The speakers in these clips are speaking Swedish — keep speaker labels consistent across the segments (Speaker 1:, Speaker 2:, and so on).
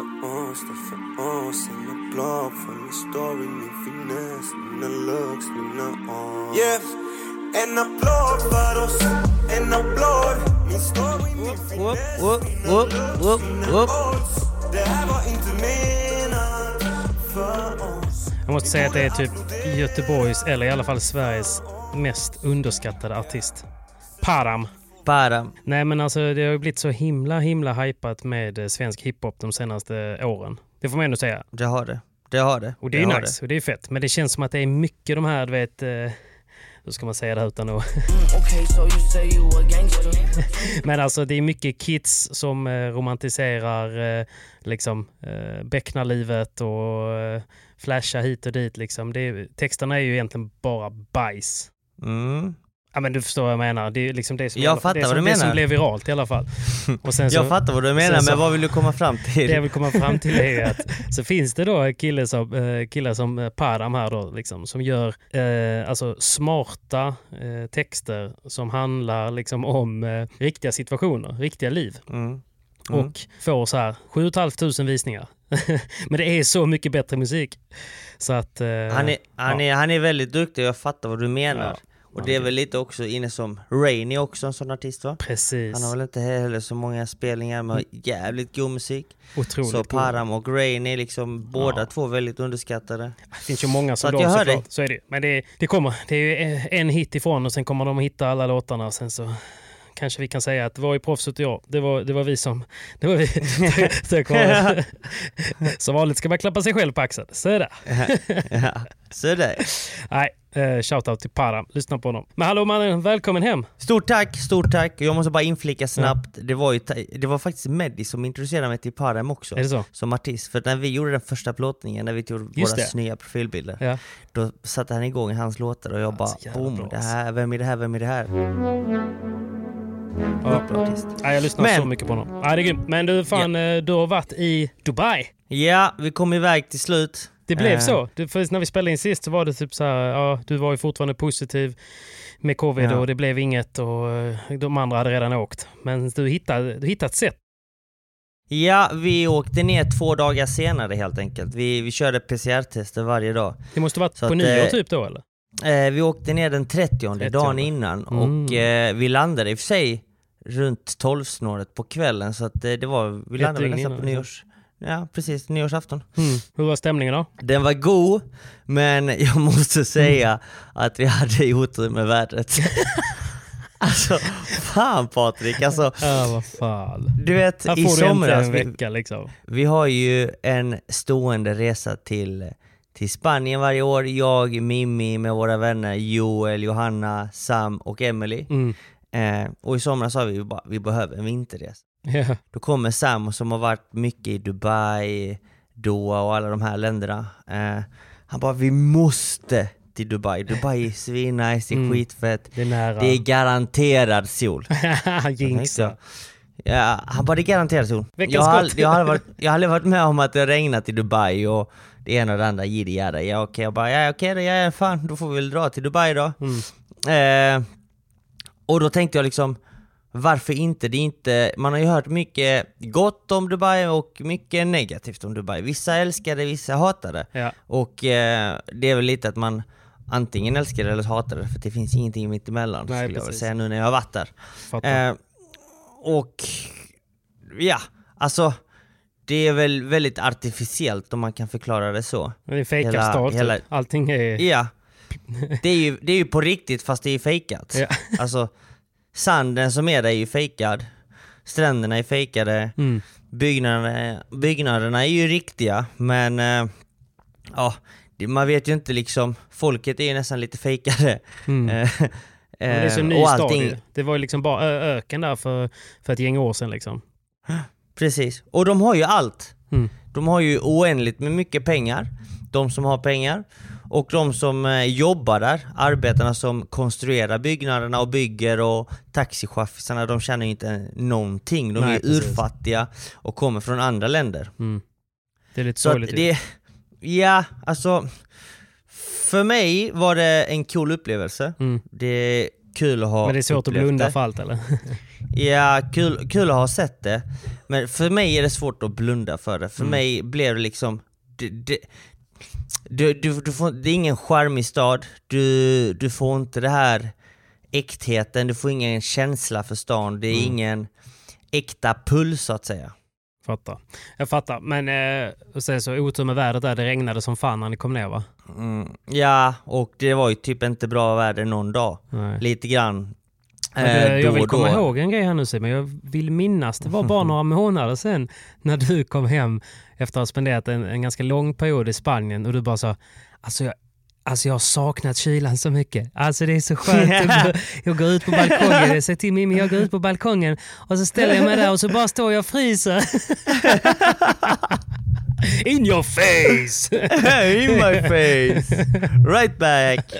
Speaker 1: För oss, det är för oss. En applaud för min story, min finess Mina looks, mina arms Yeah, en applåd för oss. En applåd. Min story, min finess Mina looks, mina odds. Det här var inte menat för oss.
Speaker 2: Jag måste säga att det är typ Göteborgs, eller i alla fall Sveriges, mest underskattade artist. Param.
Speaker 3: Bara.
Speaker 2: Nej men alltså det har ju blivit så himla himla hypat med eh, svensk hiphop de senaste åren. Det får man ändå säga.
Speaker 3: Det har det. Det har det.
Speaker 2: Och det är
Speaker 3: det
Speaker 2: ju
Speaker 3: har
Speaker 2: nice och det är fett. Men det känns som att det är mycket de här, du vet, eh, hur ska man säga det här utan att... Men alltså det är mycket kids som eh, romantiserar liksom becknarlivet och eh, flashar hit och dit liksom. Det är, texterna är ju egentligen bara bajs.
Speaker 3: Mm.
Speaker 2: Ja men du förstår vad jag menar. Det är liksom det som,
Speaker 3: Jag
Speaker 2: det
Speaker 3: fattar
Speaker 2: som,
Speaker 3: vad du
Speaker 2: det som
Speaker 3: menar.
Speaker 2: blev viralt i alla fall. Och sen
Speaker 3: Jag fattar vad du menar,
Speaker 2: så-
Speaker 3: men vad vill du komma fram till?
Speaker 2: Det jag vill komma fram till är att så finns det då killar som, eh, killar som eh, Param här då, liksom, som gör eh, alltså smarta eh, texter som handlar liksom om eh, riktiga situationer, riktiga liv.
Speaker 3: Mm. Mm.
Speaker 2: Och får så här 7 500 visningar. Men det är så mycket bättre musik. Så att... eh,
Speaker 3: Han är, han,
Speaker 2: ja.
Speaker 3: är, han är väldigt duktig, jag fattar vad du menar.
Speaker 2: Ja.
Speaker 3: Och det är väl lite också inne som Rainy också en sån artist va?
Speaker 2: Precis.
Speaker 3: Han har väl inte heller så många spelningar med jävligt god musik.
Speaker 2: Otroligt
Speaker 3: så. Param och Rainy liksom båda
Speaker 2: Ja.
Speaker 3: två väldigt underskattade.
Speaker 2: Det finns ju många
Speaker 3: Så
Speaker 2: som
Speaker 3: hör
Speaker 2: såklart. Så är det Men det, det kommer. Det är en hit ifrån och sen kommer de hitta alla låtarna och sen så kanske vi kan säga att det var ju proffset och jag. Det var, det var vi som... Det var vi. Som vanligt ska man klappa sig själv på axeln. Så är det.
Speaker 3: ja, så där.
Speaker 2: Nej, eh, shoutout till Para. Lyssna på honom. Men hallå mannen, välkommen hem.
Speaker 3: Stort tack, stort tack. Jag måste bara inflika snabbt. Det, var ju, det var faktiskt Meddi som introducerade mig till Param också.
Speaker 2: Är det så?
Speaker 3: Som artist. För när vi gjorde den första plåtningen, när vi tog
Speaker 2: Just
Speaker 3: våra
Speaker 2: det.
Speaker 3: nya profilbilder.
Speaker 2: Ja.
Speaker 3: Då satte han igång hans låtar och jag bara
Speaker 2: så jävla
Speaker 3: boom,
Speaker 2: bra,
Speaker 3: det här, vem är det här, vem är det här?
Speaker 2: Ja. Nej, jag lyssnar
Speaker 3: Men-
Speaker 2: så mycket på honom. Nej, det är grymt. Men du, fan, eh, du har varit i Dubai.
Speaker 3: Ja, vi kom iväg till slut.
Speaker 2: Det blev
Speaker 3: Eh,
Speaker 2: så. Du, för när vi spelade in sist så var det typ så här, ja, du var ju fortfarande positiv med covid
Speaker 3: Ja.
Speaker 2: och det blev inget och eh, de andra hade redan åkt. Men du hittade, du hittade ett sätt.
Speaker 3: Ja, vi åkte ner två dagar senare helt enkelt. Vi, vi körde PCR-tester varje dag.
Speaker 2: Det måste varit
Speaker 3: Så
Speaker 2: på nyår
Speaker 3: eh,
Speaker 2: typ då eller?
Speaker 3: Eh, vi åkte ner den 30,
Speaker 2: 30.
Speaker 3: dagen innan
Speaker 2: Mm.
Speaker 3: och eh, vi landade i och för sig runt 12-snåret på kvällen så att eh, det var, vi landade väl nästan på nyårs... Ja, precis, nyårsafton.
Speaker 2: Mm. Hur var stämningen då?
Speaker 3: Den var god, men jag måste säga att vi hade otur med vädret. alltså, fan Patrik, alltså
Speaker 2: Ja, vad fan.
Speaker 3: du vet
Speaker 2: Här
Speaker 3: i
Speaker 2: får du äntligen
Speaker 3: somras,
Speaker 2: en
Speaker 3: vi,
Speaker 2: vecka liksom.
Speaker 3: vi har ju en stående resa till, till Spanien varje år. Jag, Mimmi med våra vänner Joel, Johanna, Sam och Emily.
Speaker 2: Mm.
Speaker 3: Eh, och i somras sa vi bara vi behöver en vinterresa.
Speaker 2: Ja.
Speaker 3: Då kommer Sam som har varit mycket i Dubai, Doha och alla de här länderna. Eh, Han bara vi måste till Dubai. Dubai är svinnice, det är
Speaker 2: Mm.
Speaker 3: skitfett.
Speaker 2: Det är nära.
Speaker 3: Det är garanterad sol.
Speaker 2: Jinxa.
Speaker 3: Ja, han bara det är garanterat sol. Jag har, jag, har varit, jag har aldrig varit med om att det har regnat i Dubai och det ena och det andra, jiddi. Ja okej, jag bara ja okej då, ja fan då får vi väl dra till Dubai då.
Speaker 2: Mm.
Speaker 3: Eh, och då tänkte jag liksom, varför inte? Det inte? Man har ju hört mycket gott om Dubai och mycket negativt om Dubai. Vissa älskar det, vissa hatar det.
Speaker 2: Ja.
Speaker 3: Och eh, det är väl lite att man antingen älskar det eller hatar det, för det finns ingenting mitt emellan
Speaker 2: Nej,
Speaker 3: skulle jag väl
Speaker 2: precis.
Speaker 3: säga nu när jag har varit där. Eh, och ja, alltså det är väl väldigt artificiellt om man kan förklara det så.
Speaker 2: det är fejkad
Speaker 3: hela-
Speaker 2: start.
Speaker 3: hela-
Speaker 2: typ. Allting är...
Speaker 3: Ja, det är ju, det är ju på riktigt fast det är fejkat.
Speaker 2: Ja.
Speaker 3: Alltså sanden som är där är ju fejkad, stränderna är fejkade,
Speaker 2: Mm.
Speaker 3: byggnaderna, byggnaderna är ju riktiga men eh, ja, man vet ju inte liksom, folket är ju nästan lite fejkade.
Speaker 2: Mm.
Speaker 3: Eh,
Speaker 2: Men det är så
Speaker 3: eh,
Speaker 2: ny
Speaker 3: och
Speaker 2: stad
Speaker 3: allting-
Speaker 2: ju. Det var ju liksom bara öken där för, för ett gäng år sedan liksom.
Speaker 3: Precis, och de har ju allt.
Speaker 2: Mm.
Speaker 3: De har ju oändligt med mycket pengar, de som har pengar. Och de som eh, jobbar där, arbetarna som konstruerar byggnaderna och bygger och taxichaffisarna, de tjänar ju inte någonting. De
Speaker 2: Nej,
Speaker 3: är
Speaker 2: precis.
Speaker 3: urfattiga och kommer från andra länder.
Speaker 2: Mm. Det är lite sorgligt.
Speaker 3: det, ja alltså, för mig var det en cool upplevelse.
Speaker 2: Mm.
Speaker 3: Det är kul att ha
Speaker 2: Men det är svårt att blunda
Speaker 3: det.
Speaker 2: för allt eller?
Speaker 3: Ja, kul, kul att ha sett det. Men för mig är det svårt att blunda för det. För
Speaker 2: Mm.
Speaker 3: mig blev det liksom... Det, det, du, du, du får, det är ingen charmig stad, du, du får inte det här äktheten, du får ingen känsla för stan, det är
Speaker 2: Mm.
Speaker 3: ingen äkta puls så att säga.
Speaker 2: Fattar. Jag fattar. Men eh, sen så otur med vädret där. Det regnade som fan när ni kom ner va?
Speaker 3: Mm, ja, och det var ju typ inte bra väder någon dag.
Speaker 2: Nej.
Speaker 3: Lite grann eh,
Speaker 2: jag vill komma ihåg en grej här nu Simon. Jag vill minnas, det var bara några månader sedan när du kom hem efter att ha spenderat en, en ganska lång period i Spanien och du bara sa alltså jag, alltså jag har saknat kylan så mycket. Alltså det är så skönt. Jag går, jag går ut på balkongen, jag säger till Mimmi jag går ut på balkongen och så ställer jag mig där och så bara står jag och fryser. In your face!
Speaker 3: In my face! Right back!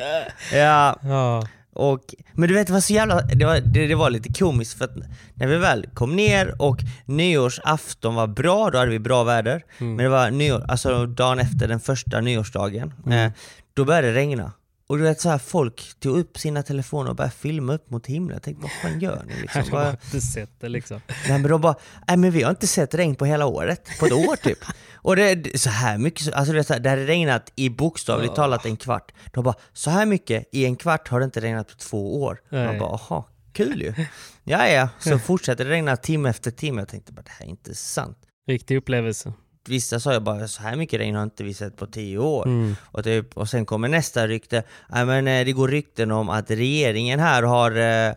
Speaker 3: Ja,
Speaker 2: ja.
Speaker 3: Och, men du vet det var så jävla, det var, det, det var lite komiskt för att när vi väl kom ner och nyårsafton var bra, då hade vi bra väder. Men det var nyår, alltså dagen efter den första nyårsdagen, eh, då började det regna. Och du vet så här, folk tog upp sina telefoner och började filma upp mot himlen. Jag tänkte vad fan gör ni liksom?
Speaker 2: Jag har inte sett det liksom.
Speaker 3: Nej men de bara, nej men vi har inte sett regn på hela året, på ett år typ. Och det är så här mycket, så- alltså det, är så här, det hade regnat i bokstavligt talat en kvart. De bara, så här mycket i en kvart har det inte regnat på två år.
Speaker 2: Nej.
Speaker 3: Man bara, aha, kul ju. Ja ja, så fortsätter det regna timme efter timme. Jag tänkte bara, det här är inte sant.
Speaker 2: Riktig upplevelse.
Speaker 3: Vissa sa jag bara, så här mycket regn har inte vi sett på tio år.
Speaker 2: Mm.
Speaker 3: Och, typ, och sen kommer nästa rykte, nej men eh, det går rykten om att regeringen här har, eh,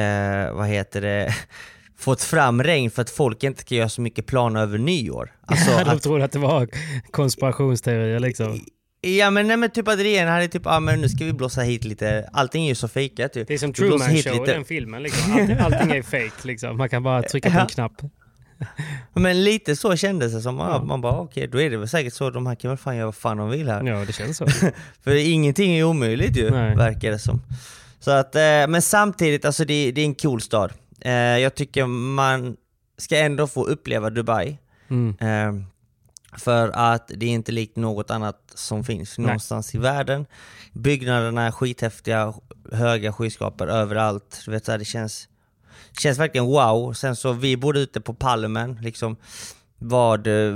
Speaker 3: eh, vad heter det, fått fram regn för att folk inte ska göra så mycket planer över nyår. Alltså,
Speaker 2: de
Speaker 3: att,
Speaker 2: trodde att det var konspirationsteorier liksom.
Speaker 3: ja men, nej, men typ att regeringen hade typ, ja men nu ska vi blåsa hit lite, allting är ju så fejkat typ.
Speaker 2: Det är som Truman Show,
Speaker 3: lite-
Speaker 2: den filmen. Liksom. Allting, allting är fake liksom. Man kan bara trycka på en knapp.
Speaker 3: Men lite så kändes det som, ja.
Speaker 2: Ja.
Speaker 3: man bara okej då är det väl säkert så, de här kan väl fan göra vad fan de vill här.
Speaker 2: Ja, det känns så.
Speaker 3: För ingenting är omöjligt ju,
Speaker 2: Nej.
Speaker 3: verkar det som. Så att, eh, men samtidigt, alltså det, det är en cool stad. Eh, jag tycker man ska ändå få uppleva Dubai.
Speaker 2: Mm.
Speaker 3: Eh, för att det är inte likt något annat som finns
Speaker 2: Nej.
Speaker 3: någonstans i världen. Byggnaderna är skithäftiga, höga skyskrapor överallt. Du vet, så här, det känns, känns verkligen wow. Sen så, vi bodde ute på Palmen, liksom vad eh,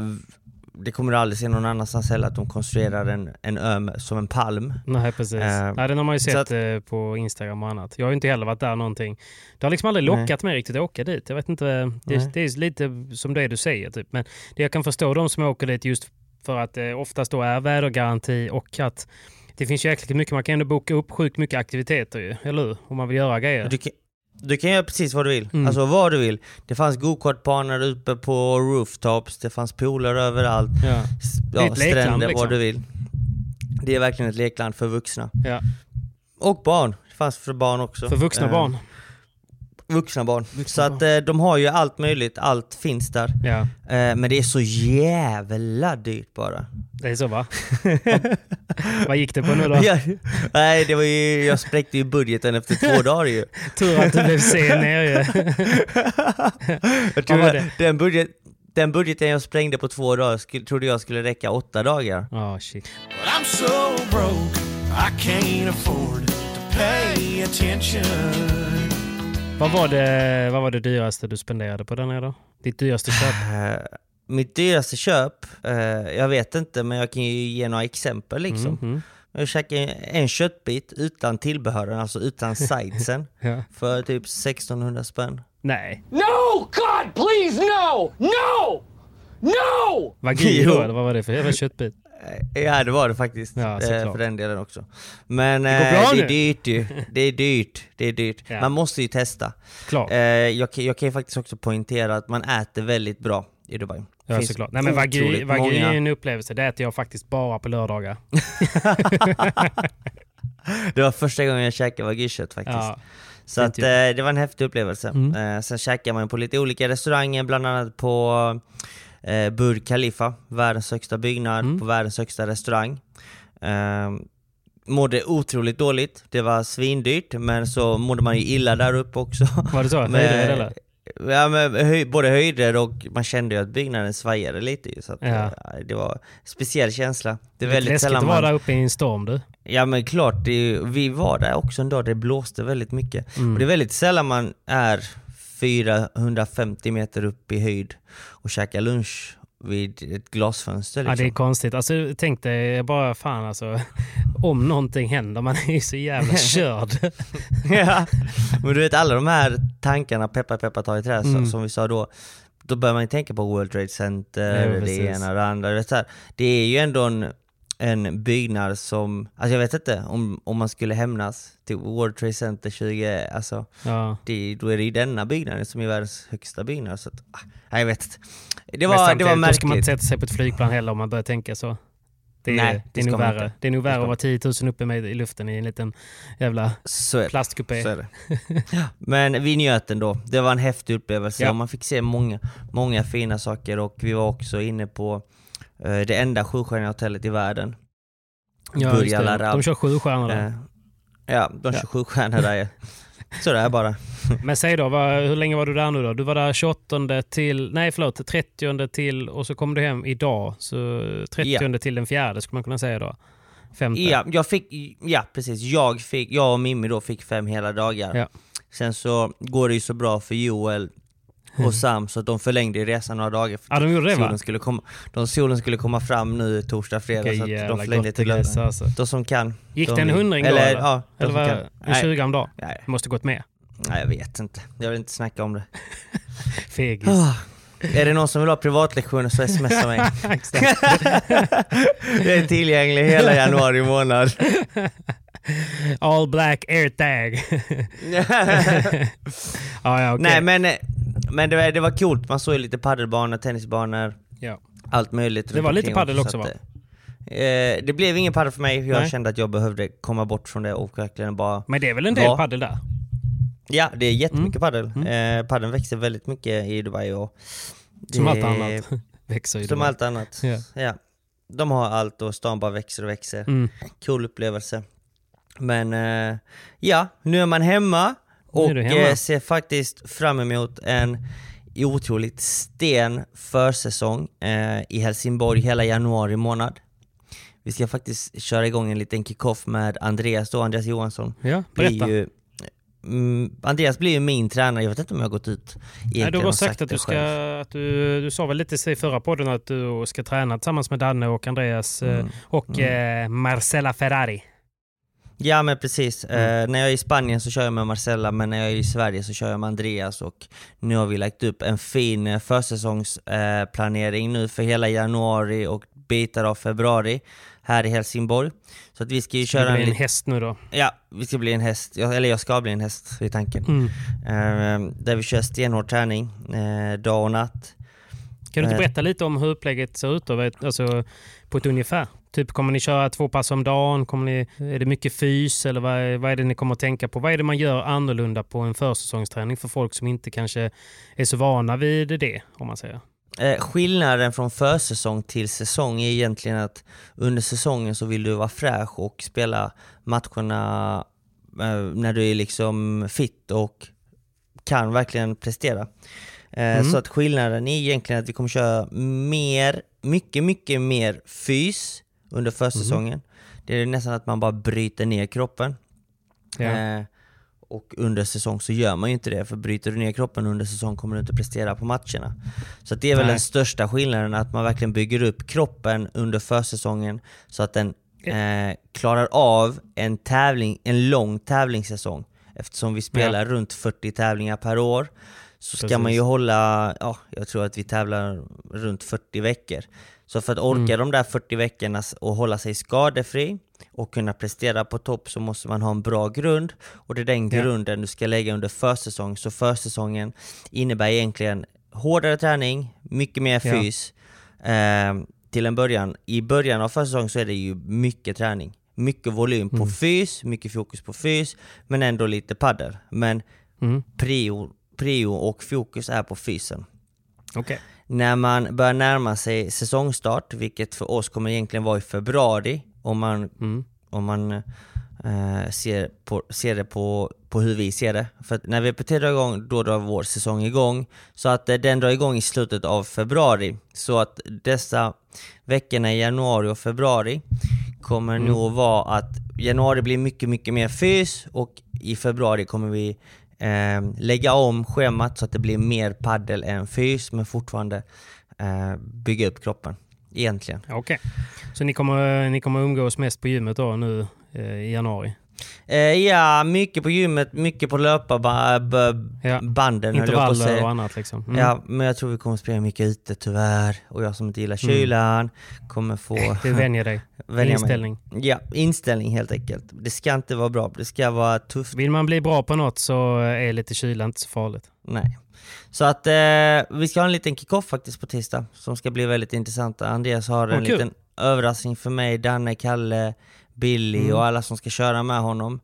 Speaker 3: det kommer du aldrig se någon annanstans heller att de konstruerar en, en ö som en palm.
Speaker 2: Nej, precis.
Speaker 3: Eh,
Speaker 2: Nej, den har man ju sett
Speaker 3: att-
Speaker 2: eh, på Instagram och annat. Jag har ju inte heller varit där någonting. Det har liksom aldrig
Speaker 3: Nej.
Speaker 2: lockat mig riktigt att åka dit. Jag vet inte, det, det är lite som det du säger. Typ. Men det jag kan förstå de som åker dit just för att det oftast då är vädergaranti och att det finns ju jäkligt mycket, man kan ändå boka upp sjukt mycket aktiviteter ju, eller hur? Om man vill göra grejer.
Speaker 3: Du kan, du kan göra precis vad du vill,
Speaker 2: Mm.
Speaker 3: alltså vad du vill. Det fanns gokartbanor uppe på rooftops, det fanns pooler överallt,
Speaker 2: Ja.
Speaker 3: s-
Speaker 2: Det är
Speaker 3: ja,
Speaker 2: ett lekland,
Speaker 3: stränder,
Speaker 2: liksom.
Speaker 3: vad du vill. Det är verkligen ett lekland för vuxna.
Speaker 2: Ja.
Speaker 3: Och barn, det fanns för barn också.
Speaker 2: För vuxna
Speaker 3: Eh,
Speaker 2: barn.
Speaker 3: Vuxna barn. så att eh, de har ju allt möjligt, allt finns där.
Speaker 2: Ja,
Speaker 3: Eh, men det är så jävla dyrt bara.
Speaker 2: det är så va? vad, vad gick det på nu då?
Speaker 3: Ja, nej, det var ju, jag spräckte ju budgeten efter två dagar ju.
Speaker 2: Tur att du blev sen ner ju.
Speaker 3: Jag tror jag- den, budget, den budgeten jag sprängde på två dagar skulle, trodde jag skulle räcka åtta dagar.
Speaker 2: Ja, shit.
Speaker 1: But I'm so broke, I can't afford to pay attention.
Speaker 2: Vad var, det, vad var det dyraste du spenderade på där nere då? Ditt dyraste köp?
Speaker 3: Eh, mitt dyraste köp, eh, jag vet inte men jag kan ju ge några exempel liksom.
Speaker 2: Mhm.
Speaker 3: Jag käkade en köttbit utan tillbehören, alltså utan sidesen,
Speaker 2: Ja.
Speaker 3: för typ 1600 spänn.
Speaker 2: Nej.
Speaker 4: No! God, please, no! No! No!
Speaker 2: Wagyu
Speaker 3: Jo.
Speaker 2: då, eller vad var det för jävla köttbit?
Speaker 3: Eh, Ja det var det faktiskt,
Speaker 2: Ja,
Speaker 3: eh, för den delen också. Men
Speaker 2: går
Speaker 3: eh, det
Speaker 2: nu.
Speaker 3: är dyrt ju. Det är dyrt. Det är dyrt.
Speaker 2: Ja.
Speaker 3: Man måste ju testa.
Speaker 2: Klart.
Speaker 3: Jag, kan- jag kan ju faktiskt också poängtera att man äter väldigt bra i Dubai. Det
Speaker 2: Ja,
Speaker 3: finns
Speaker 2: såklart. Nej men Wagyu, Wagyu är en upplevelse. Det äter jag faktiskt bara på lördagar.
Speaker 3: Det var första gången jag käkade wagyu-kött faktiskt.
Speaker 2: Ja.
Speaker 3: Så att, eh, det var en häftig upplevelse.
Speaker 2: Mm.
Speaker 3: Eh, sen käkade man på lite olika restauranger, bland annat på eh, Burj Khalifa, världens högsta byggnad,
Speaker 2: Mm.
Speaker 3: på världens högsta restaurang. Eh, mådde otroligt dåligt, det var svindyrt, men så mådde man ju illa där uppe också.
Speaker 2: Var det så?
Speaker 3: Men-
Speaker 2: Höjder det eller?
Speaker 3: Ja, men höj, både höjder och man kände ju att byggnaden svajade lite så att,
Speaker 2: Ja.
Speaker 3: eh, det var en speciell känsla. Det är
Speaker 2: Det är
Speaker 3: väldigt sällan
Speaker 2: att vara där uppe i en storm du.
Speaker 3: Ja men klart, det är, vi var där också en dag, det blåste väldigt mycket.
Speaker 2: Mm.
Speaker 3: Och det är väldigt sällan man är 450 meter upp i höjd och käkar lunch vid ett glasfönster.
Speaker 2: Ja,
Speaker 3: Liksom.
Speaker 2: det är konstigt. Alltså, tänk dig bara fan alltså, om någonting händer, man är ju så jävla körd.
Speaker 3: ja. Men du vet alla de här tankarna, peppa peppa ta i trä,
Speaker 2: Mm.
Speaker 3: som, vi sa då. Då börjar man ju tänka på World Trade Center,
Speaker 2: Ja,
Speaker 3: det ena och det andra. Det är ju ändå en, en byggnad som, alltså jag vet inte, om, om man skulle hämnas till World Trade Center 20, alltså
Speaker 2: Ja.
Speaker 3: det, då är det ju denna byggnaden som är världens högsta byggnad. Så att, ah, jag vet inte. Det var, det var
Speaker 2: Då ska man
Speaker 3: märkligt.
Speaker 2: inte sätta sig på ett flygplan heller om man börjar tänka så. Det är,
Speaker 3: Nej,
Speaker 2: det är nog värre.
Speaker 3: inte.
Speaker 2: Det är nog värre att vara 10 000 uppe med i luften i en liten jävla plastkupé.
Speaker 3: Men vi njöt ändå. Det var en häftig upplevelse
Speaker 2: Ja.
Speaker 3: man fick se många, många fina saker och vi var också inne på det enda sjustjärniga hotellet i världen.
Speaker 2: Ja,
Speaker 3: Burj
Speaker 2: just
Speaker 3: Al
Speaker 2: det.
Speaker 3: Arab.
Speaker 2: De kör sju stjärnor där.
Speaker 3: Eh, ja, de
Speaker 2: Ja.
Speaker 3: 27 stjärnor där. Sådär bara.
Speaker 2: Men säg då, vad, hur länge var du där nu då? Du var där 28 till, nej förlåt, 30 till och så kom du hem idag. Så 30 till den fjärde skulle man kunna säga då. Femte.
Speaker 3: Ja, jag fick, ja precis. Jag, fick, jag och Mimmi då fick fem hela dagar.
Speaker 2: Ja.
Speaker 3: Sen så går det ju så bra för Joel och Sam så att de förlängde resan några dagar. För
Speaker 2: Ja, de gjorde det va?
Speaker 3: solen, skulle komma, de, solen skulle komma fram nu torsdag, fredag
Speaker 2: Vilka
Speaker 3: så att de förlängde till lördag.
Speaker 2: alltså.
Speaker 3: De som kan.
Speaker 2: Gick
Speaker 3: de
Speaker 2: det en hundring då
Speaker 3: eller,
Speaker 2: eller?
Speaker 3: Ja,
Speaker 2: Eller var en 20 om dagen?
Speaker 3: nej,
Speaker 2: Måste gått med.
Speaker 3: nej, jag vet inte. Jag vill inte snacka om det.
Speaker 2: Fegis.
Speaker 3: Ah, är det någon som vill ha privatlektioner så smsa mig. Jag är tillgänglig hela januari månad.
Speaker 2: All black airtag. ja, ja, okej.
Speaker 3: Nej men, men det, var, det var coolt, man såg ju lite paddelbanor, tennisbanor,
Speaker 2: Ja.
Speaker 3: allt möjligt.
Speaker 2: Det var lite paddel
Speaker 3: så
Speaker 2: också,
Speaker 3: att,
Speaker 2: va?
Speaker 3: eh, det blev ingen paddel för mig, jag
Speaker 2: Nej.
Speaker 3: kände att jag behövde komma bort från det och verkligen bara...
Speaker 2: Men det är väl en del
Speaker 3: Ja.
Speaker 2: paddel där?
Speaker 3: Ja, det är jättemycket
Speaker 2: Mm.
Speaker 3: paddel. Eh, paddeln växer väldigt mycket i Dubai och...
Speaker 2: Som allt annat. Växer.
Speaker 3: Som
Speaker 2: Dubai.
Speaker 3: allt annat.
Speaker 2: Ja.
Speaker 3: Ja. De har allt och stan bara växer och växer.
Speaker 2: Mm.
Speaker 3: Cool upplevelse. Men eh, ja, nu är man hemma och eh, ser faktiskt fram emot en otroligt sten försäsong eh, i Helsingborg hela januari månad. Vi ska faktiskt köra igång en liten kick-off med Andreas då, Andreas Johansson.
Speaker 2: Ja,
Speaker 3: Blir
Speaker 2: berätta.
Speaker 3: ju, mm, Andreas blir ju min tränare, jag vet inte om jag har gått ut
Speaker 2: Nej, du har
Speaker 3: och
Speaker 2: sagt att du ska,
Speaker 3: själv.
Speaker 2: att du, du sa väl lite i förra podden att du ska träna tillsammans med Danne och Andreas eh,
Speaker 3: Mm.
Speaker 2: och eh, Marcella Ferrari.
Speaker 3: Ja men precis,
Speaker 2: Mm.
Speaker 3: eh, när jag är i Spanien så kör jag med Marcella men när jag är i Sverige så kör jag med Andreas och nu har vi lagt upp en fin eh, försäsongsplanering eh, nu för hela januari och bitar av februari här i Helsingborg. Så att vi ska ju
Speaker 2: Det
Speaker 3: köra
Speaker 2: blir
Speaker 3: en,
Speaker 2: en
Speaker 3: lit-
Speaker 2: häst nu då.
Speaker 3: Ja, vi ska bli en häst, Ja, eller jag ska bli en häst i tanken.
Speaker 2: Mm.
Speaker 3: Eh, där vi kör stenhård träning, eh, dag och natt.
Speaker 2: Kan du inte
Speaker 3: Eh.
Speaker 2: berätta lite om hur upplägget ser ut då? Alltså, på ett ungefär? Typ kommer ni köra två pass om dagen? Kommer ni, är det mycket fys eller vad är, vad är det ni kommer att tänka på? Vad är det man gör annorlunda på en försäsongsträning för folk som inte kanske är så vana vid det om man säger?
Speaker 3: Eh, skillnaden från försäsong till säsong är egentligen att under säsongen så vill du vara fräsch och spela matcherna eh, när du är liksom fit och kan verkligen prestera. Eh,
Speaker 2: Mm.
Speaker 3: Så att skillnaden är egentligen att vi kommer köra mer, mycket, mycket mer fys under försäsongen. Det är nästan att man bara bryter ner kroppen.
Speaker 2: Ja.
Speaker 3: Eh, och under säsong så gör man ju inte det, för bryter du ner kroppen under säsong kommer du inte prestera på matcherna. Så det är väl
Speaker 2: Nej.
Speaker 3: den största skillnaden, att man verkligen bygger upp kroppen under försäsongen så att den eh, klarar av en, tävling, en lång tävlingssäsong. Eftersom vi spelar runt 40 tävlingar per år så ska
Speaker 2: Precis.
Speaker 3: man ju hålla, ja, jag tror att vi tävlar runt 40 veckor. Så för att orka de där 40 veckorna och hålla sig skadefri och kunna prestera på topp så måste man ha en bra grund och det är den
Speaker 2: Ja.
Speaker 3: grunden du ska lägga under försäsong. Så försäsongen innebär egentligen hårdare träning, mycket mer
Speaker 2: Ja.
Speaker 3: fys. Eh, till en början, i början av försäsong så är det ju mycket träning. Mycket volym på fys, mycket fokus på fys, men ändå lite paddel. Men
Speaker 2: Mm.
Speaker 3: prio, prio och fokus är på fysen.
Speaker 2: Okej.
Speaker 3: När man börjar närma sig säsongstart, vilket för oss kommer egentligen vara i februari, om man,
Speaker 2: Mm.
Speaker 3: om man eh, ser, på, ser det på, på hur vi ser det. För när VPT drar igång, då drar vår säsong igång. Så att eh, den drar igång i slutet av februari. Så att dessa veckorna i januari och februari kommer nog vara att januari blir mycket, mycket mer fys och i februari kommer vi eh, lägga om schemat så att det blir mer paddel än fys men fortfarande eh, bygga upp kroppen. Egentligen.
Speaker 2: Okej. Så ni kommer, ni kommer umgås mest på gymmet då nu eh, i januari?
Speaker 3: Eh, ja, mycket på gymmet, mycket på löparbanden
Speaker 2: Ja. Intervaller och annat liksom? Mm.
Speaker 3: Ja, men jag tror vi kommer springa mycket ute tyvärr. Och jag som inte gillar kylan kommer få
Speaker 2: Du vänjer dig?
Speaker 3: vänja mig.
Speaker 2: Inställning?
Speaker 3: Ja, inställning helt enkelt. Det ska inte vara bra, det ska vara tufft.
Speaker 2: Vill man bli bra på något så är lite kyla inte så farligt.
Speaker 3: Nej. Så att eh, vi ska ha en liten kick-off faktiskt på tisdag som ska bli väldigt intressant. Andreas har en
Speaker 2: Åh, kul.
Speaker 3: liten överraskning för mig, Danne, Kalle, Billy
Speaker 2: Mm.
Speaker 3: och alla som ska köra med honom.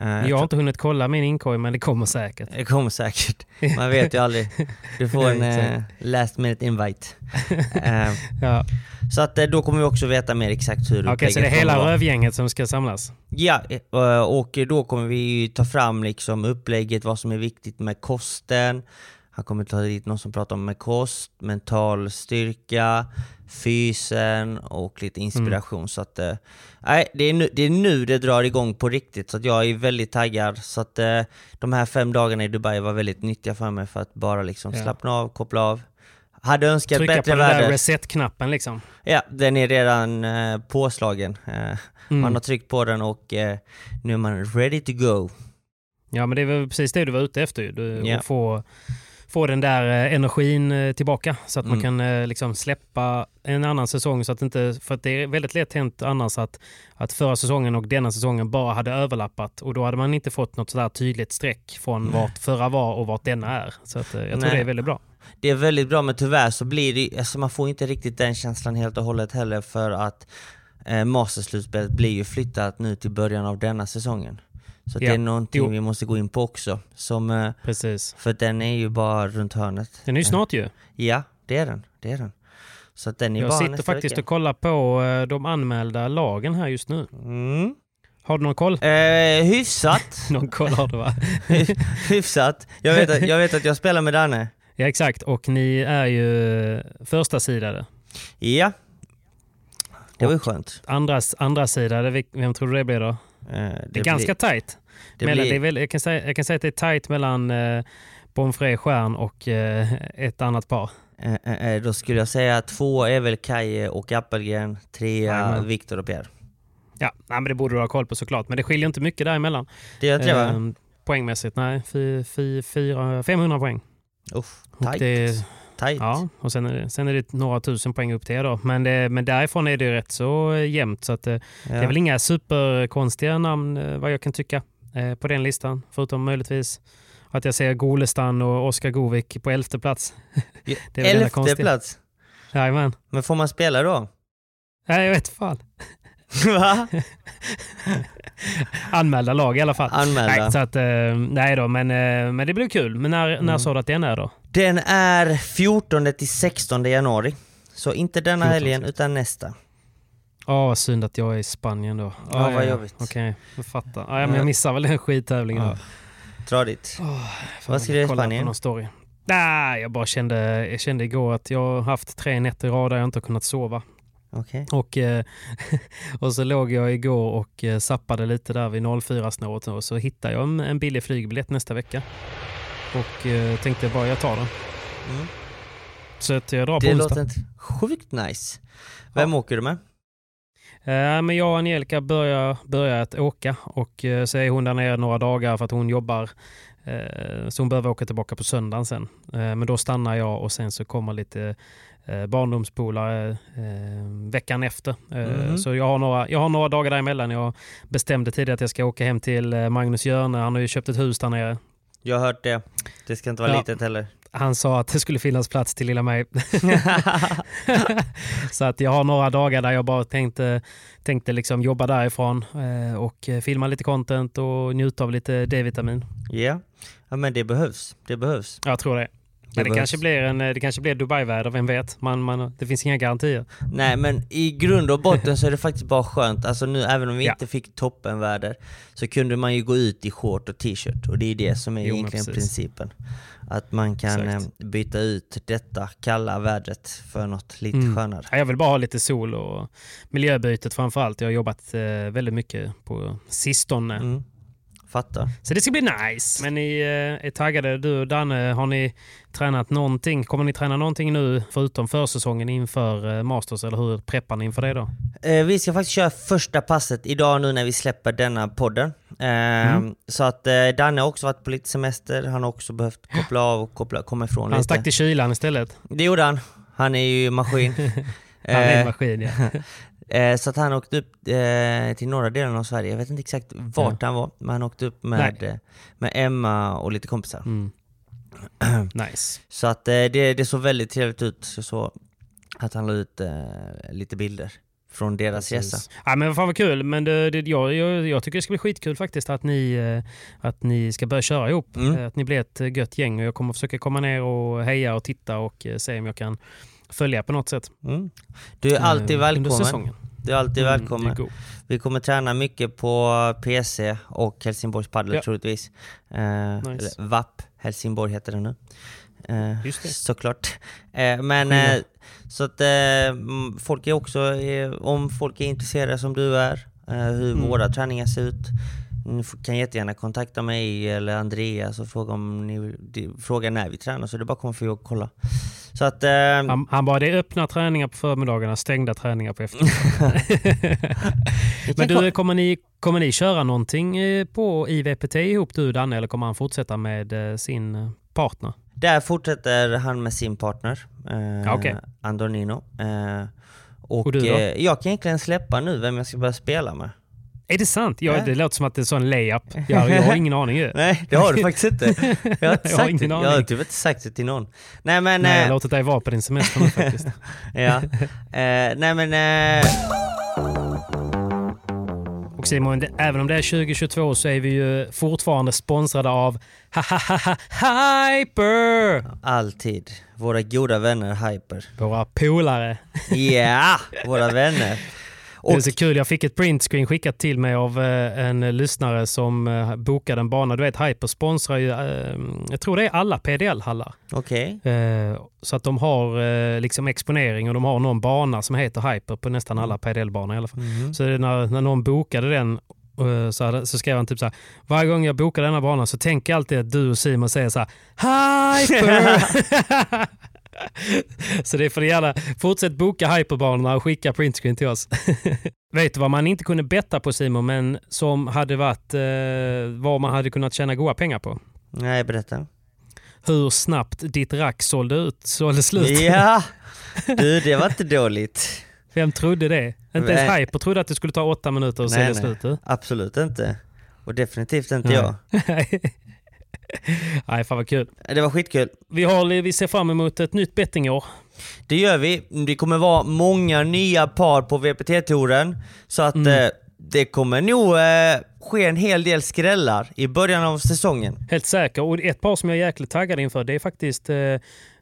Speaker 3: Eh,
Speaker 2: Jag har inte hunnit kolla min inkorg men det kommer säkert.
Speaker 3: Det kommer säkert. Man vet ju aldrig. Du får en eh, last minute invite. Eh,
Speaker 2: Ja.
Speaker 3: så att eh, då kommer vi också veta mer exakt hur
Speaker 2: Okej, så det är hela rövgänget som ska samlas?
Speaker 3: Ja, och då kommer vi ta fram liksom upplägget, vad som är viktigt med kosten. Han kommer ta dit någon som pratar om med kost, mental styrka, fysen och lite inspiration. Så att, eh, nej, det, är nu, det är nu det drar igång på riktigt, så jag är väldigt taggad. Så att eh, de här fem dagarna i Dubai var väldigt nyttiga för mig för att bara liksom
Speaker 2: Ja.
Speaker 3: slappna av, koppla av. Hade önskat
Speaker 2: Trycka på
Speaker 3: bättre
Speaker 2: den där reset-knappen liksom?
Speaker 3: Ja, den är redan eh, påslagen. Eh,
Speaker 2: Mm.
Speaker 3: Man har tryckt på den och eh, nu är man ready to go.
Speaker 2: Ja, men det är väl precis det du var ute efter ju. Du. Att få, få den där eh, energin eh, tillbaka så att man
Speaker 3: Mm.
Speaker 2: kan eh, liksom släppa en annan säsong. Så att inte, för att det är väldigt lätt hänt annars att, att förra säsongen och denna säsongen bara hade överlappat och då hade man inte fått något sådär tydligt streck från vart förra var och vart denna är. Så att, jag tror
Speaker 3: Nej.
Speaker 2: det är väldigt bra.
Speaker 3: Det är väldigt bra men tyvärr så blir det, alltså man får inte riktigt den känslan helt och hållet heller för att eh, Masterslutspelet blir ju flyttat nu till början av denna säsongen. Så
Speaker 2: Ja.
Speaker 3: det är någonting
Speaker 2: Jo.
Speaker 3: vi måste gå in på också. Som, eh,
Speaker 2: Precis.
Speaker 3: för den är ju bara runt hörnet.
Speaker 2: Den är ju snart ju.
Speaker 3: Ja, det är den. Det är den. Så den är
Speaker 2: Jag
Speaker 3: bara
Speaker 2: sitter faktiskt
Speaker 3: vecka.
Speaker 2: och kollar på eh, de anmälda lagen här just nu.
Speaker 3: Mm.
Speaker 2: Har du någon koll?
Speaker 3: Eh, hyfsat.
Speaker 2: Någon koll har du va?
Speaker 3: hyfsat. Jag vet, att, jag vet att jag spelar med Danne.
Speaker 2: ja exakt, och ni är ju första sidade.
Speaker 3: Ja. Det var ju skönt.
Speaker 2: Andra, andra sidade, vem tror du det blir då?
Speaker 3: Eh,
Speaker 2: Det är ganska tajt.
Speaker 3: det
Speaker 2: mellan,
Speaker 3: blir-
Speaker 2: det är väl, jag, kan säga, jag kan säga att det är tajt mellan eh, Bonfré Stjärn och eh, ett annat par.
Speaker 3: Eh, eh, eh, då skulle jag säga att två är väl Kaje och Appelgren, trea. Viktor och Pierre.
Speaker 2: Ja, nej, men det borde du ha koll på såklart. Men det skiljer inte mycket däremellan.
Speaker 3: Det gör inte det va?
Speaker 2: Ehm, poängmässigt, nej. Fy, fy, fyra, 500 poäng.
Speaker 3: Uff,
Speaker 2: Och
Speaker 3: tajt.
Speaker 2: det-
Speaker 3: tajt.
Speaker 2: Ja, och sen är, det, sen är det några tusen poäng upp till er då. Men, det, men därifrån är det rätt så eh, jämnt. Så att, eh,
Speaker 3: Ja.
Speaker 2: Det är väl inga superkonstiga namn eh, vad jag kan tycka eh, på den listan. Förutom möjligtvis att jag ser Golestan och Oskar Govik på elfte plats.
Speaker 3: Elfte plats.
Speaker 2: Jajamän.
Speaker 3: Men får man spela då?
Speaker 2: Nej, jag vet fan.
Speaker 3: Va?
Speaker 2: Anmälda lag i alla fall.
Speaker 3: Anmälda.
Speaker 2: Nej, så att, eh, nej då, men, eh, men det blir kul. Men när,
Speaker 3: Mm.
Speaker 2: när sa du att den är då?
Speaker 3: Den är 14 till 16 januari. Så inte denna
Speaker 2: 14,
Speaker 3: helgen utan nästa.
Speaker 2: Ja, vad synd att jag är i Spanien då.
Speaker 3: Ja, vad jobbigt.
Speaker 2: Okej, jag fattar. Ja, men jag missar väl den skittävlingen.
Speaker 3: Ja. Dit.
Speaker 2: Fan,
Speaker 3: Vad ska du göra i
Speaker 2: kolla på
Speaker 3: Spanien?
Speaker 2: någon story. Nej, jag bara kände, jag kände igår att jag har haft tre nätter i rad där jag inte har kunnat sova.
Speaker 3: Okej.
Speaker 2: Och, eh, och så låg jag igår och eh, zappade lite där vid 04-snåret och så hittade jag en, en billig flygbiljett nästa vecka. Och eh, tänkte bara jag tar den.
Speaker 3: Mm.
Speaker 2: Så att jag drar på
Speaker 3: Det
Speaker 2: onsdag.
Speaker 3: låter inte sjukt nice. Vem åker du med?
Speaker 2: Men jag och Angelica börjar, börjar att åka och så är hon där nere några dagar för att hon jobbar. Så hon behöver åka tillbaka på söndagen sen. Men då stannar jag och sen så kommer lite eh, barndomspolare eh, veckan efter.
Speaker 3: Mhm.
Speaker 2: Så jag har, några, jag har några dagar däremellan. Jag bestämde tidigare att jag ska åka hem till eh, Magnus Hjörne. Han har ju köpt ett hus där nere.
Speaker 3: Jag har hört det. Det ska inte vara
Speaker 2: Ja.
Speaker 3: litet heller.
Speaker 2: Han sa att det skulle finnas plats till lilla mig. så att jag har några dagar där jag bara tänkte, tänkte liksom jobba därifrån eh, och filma lite content och njuta av lite D-vitamin.
Speaker 3: Ja. ja, men det behövs. Det behövs.
Speaker 2: Jag tror det. Men det, kanske blir en, eh, det kanske blir Dubai-väder, vem vet? Man, man, det finns inga garantier.
Speaker 3: Nej men i grund och botten så är det faktiskt bara skönt, alltså nu även om vi
Speaker 2: Ja.
Speaker 3: inte fick toppenväder så kunde man ju gå ut i short och t-shirt och det är det som är
Speaker 2: Jo,
Speaker 3: egentligen principen. Att man kan
Speaker 2: Exakt.
Speaker 3: eh, byta ut detta kalla vädret för något lite
Speaker 2: Mm.
Speaker 3: skönare.
Speaker 2: Ja, Jag vill bara ha lite sol och miljöbytet framför allt. Jag har jobbat eh, väldigt mycket på sistone.
Speaker 3: Mm. Fattar.
Speaker 2: Så det ska bli nice. Men ni eh, är taggade. Du och Danne, har ni tränat någonting? Kommer ni träna någonting nu förutom försäsongen inför eh, Masters? Eller hur preppar ni inför det då?
Speaker 3: Eh, vi ska faktiskt köra första passet idag nu när vi släpper denna podden. Eh,
Speaker 2: Mm.
Speaker 3: Så att Danne har också varit på lite semester, han har också behövt koppla av och koppla, komma ifrån
Speaker 2: Han
Speaker 3: lite.
Speaker 2: stack till kylan istället.
Speaker 3: Det gjorde han. Han är ju maskin.
Speaker 2: Han är en maskin ja.
Speaker 3: Eh, så att han åkte upp eh, till norra delen av Sverige. Jag vet inte exakt vart han var, men han åkte upp med, eh, med Emma och lite kompisar.
Speaker 2: Mm. nice.
Speaker 3: Så att eh, det, det såg väldigt trevligt ut. Jag såg att han la ut eh, lite bilder från deras resa.
Speaker 2: Precis. Ja, men fan vad kul. Men det, det, jag, jag, jag tycker det ska bli skitkul faktiskt att ni, att ni ska börja köra ihop.
Speaker 3: Mm.
Speaker 2: Att ni blir ett gött gäng och jag kommer försöka komma ner och heja och titta och se om jag kan följa på något sätt.
Speaker 3: Mm. Du är alltid
Speaker 2: Eh, Under
Speaker 3: välkommen.
Speaker 2: säsongen.
Speaker 3: Du är alltid
Speaker 2: Mm,
Speaker 3: välkommen.
Speaker 2: go.
Speaker 3: Vi kommer träna mycket på PC och Helsingborgs Padel
Speaker 2: Ja.
Speaker 3: troligtvis. Eh,
Speaker 2: Nice.
Speaker 3: eller VAP Helsingborg heter det nu. Eh,
Speaker 2: Just det.
Speaker 3: Såklart. Eh, men eh, så att eh, mm, folk är också, eh, om folk är intresserade som du är, eh, hur
Speaker 2: Mm.
Speaker 3: våra träningar ser ut. Ni f- kan jättegärna kontakta mig eller Andreas och fråga, om ni, fråga när vi tränar så det är bara att komma förbi och kolla. Så att... Eh,
Speaker 2: Han, han bara, det är öppna träningar på förmiddagarna, stängda träningar på eftermiddagen. Men du, kommer ni, kommer ni köra någonting eh, på IVPT ihop du Danne eller kommer han fortsätta med eh, sin eh, partner?
Speaker 3: Där fortsätter han med sin partner, eh,
Speaker 2: Ja, okej.
Speaker 3: Andronino. Eh, och
Speaker 2: Och du då?
Speaker 3: jag kan egentligen släppa nu vem jag ska börja spela med.
Speaker 2: Är det sant? Ja, det låter som att det är en sån layup. Jag, jag har ingen aning ju.
Speaker 3: Nej, det har du faktiskt inte. Jag har inte
Speaker 2: Jag har ingen
Speaker 3: det.
Speaker 2: aning.
Speaker 3: Jag har typ inte sagt det till någon. Nej men...
Speaker 2: Nej, jag har
Speaker 3: eh,
Speaker 2: låtit dig vara på din semester nu faktiskt.
Speaker 3: ja. Eh, nej men... Eh,
Speaker 2: Och Simon, även om det är 2022 så är vi ju fortfarande sponsrade av Hyper!
Speaker 3: alltid. Våra goda vänner Hyper.
Speaker 2: Våra polare.
Speaker 3: Ja, våra vänner.
Speaker 2: Det är
Speaker 3: Och,
Speaker 2: så kul, jag fick ett printscreen skickat till mig av eh, en lyssnare som eh, bokade en bana. Du vet, Hyper sponsrar ju, eh, jag tror det är alla PDL-hallar.
Speaker 3: okej.
Speaker 2: Eh, så att de har liksom exponering och de har någon bana som heter Hyper på nästan alla PDL-banor i alla fall.
Speaker 3: Mhm.
Speaker 2: Så när, när någon bokade den så, hade, så skrev han typ så här, varje gång jag bokar denna banan så tänker jag alltid att du och Simon säger så här, Hyper! så det får ni gärna, fortsätt boka hyperbanorna och skicka printscreen till oss. Vet du vad man inte kunde betta på Simon, men som hade varit eh, vad man hade kunnat tjäna goda pengar på?
Speaker 3: Nej, berätta.
Speaker 2: Hur snabbt ditt rack sålde ut, sålde slut.
Speaker 3: Ja! Du, det var inte dåligt.
Speaker 2: Vem trodde det? Inte ens. Hyper trodde att det skulle ta åtta minuter att sälja slut.
Speaker 3: Absolut inte. Och definitivt inte
Speaker 2: Nej.
Speaker 3: jag.
Speaker 2: Nej, fan vad kul.
Speaker 3: Det var skitkul.
Speaker 2: Vi, har, vi ser fram emot ett nytt bettingår.
Speaker 3: Det gör vi. Det kommer vara många nya par på VPT-touren. Så att eh, det kommer nog eh, ske en hel del skrällar i början av säsongen.
Speaker 2: Helt säker. Och ett par som jag är jäkligt taggad inför det är faktiskt eh,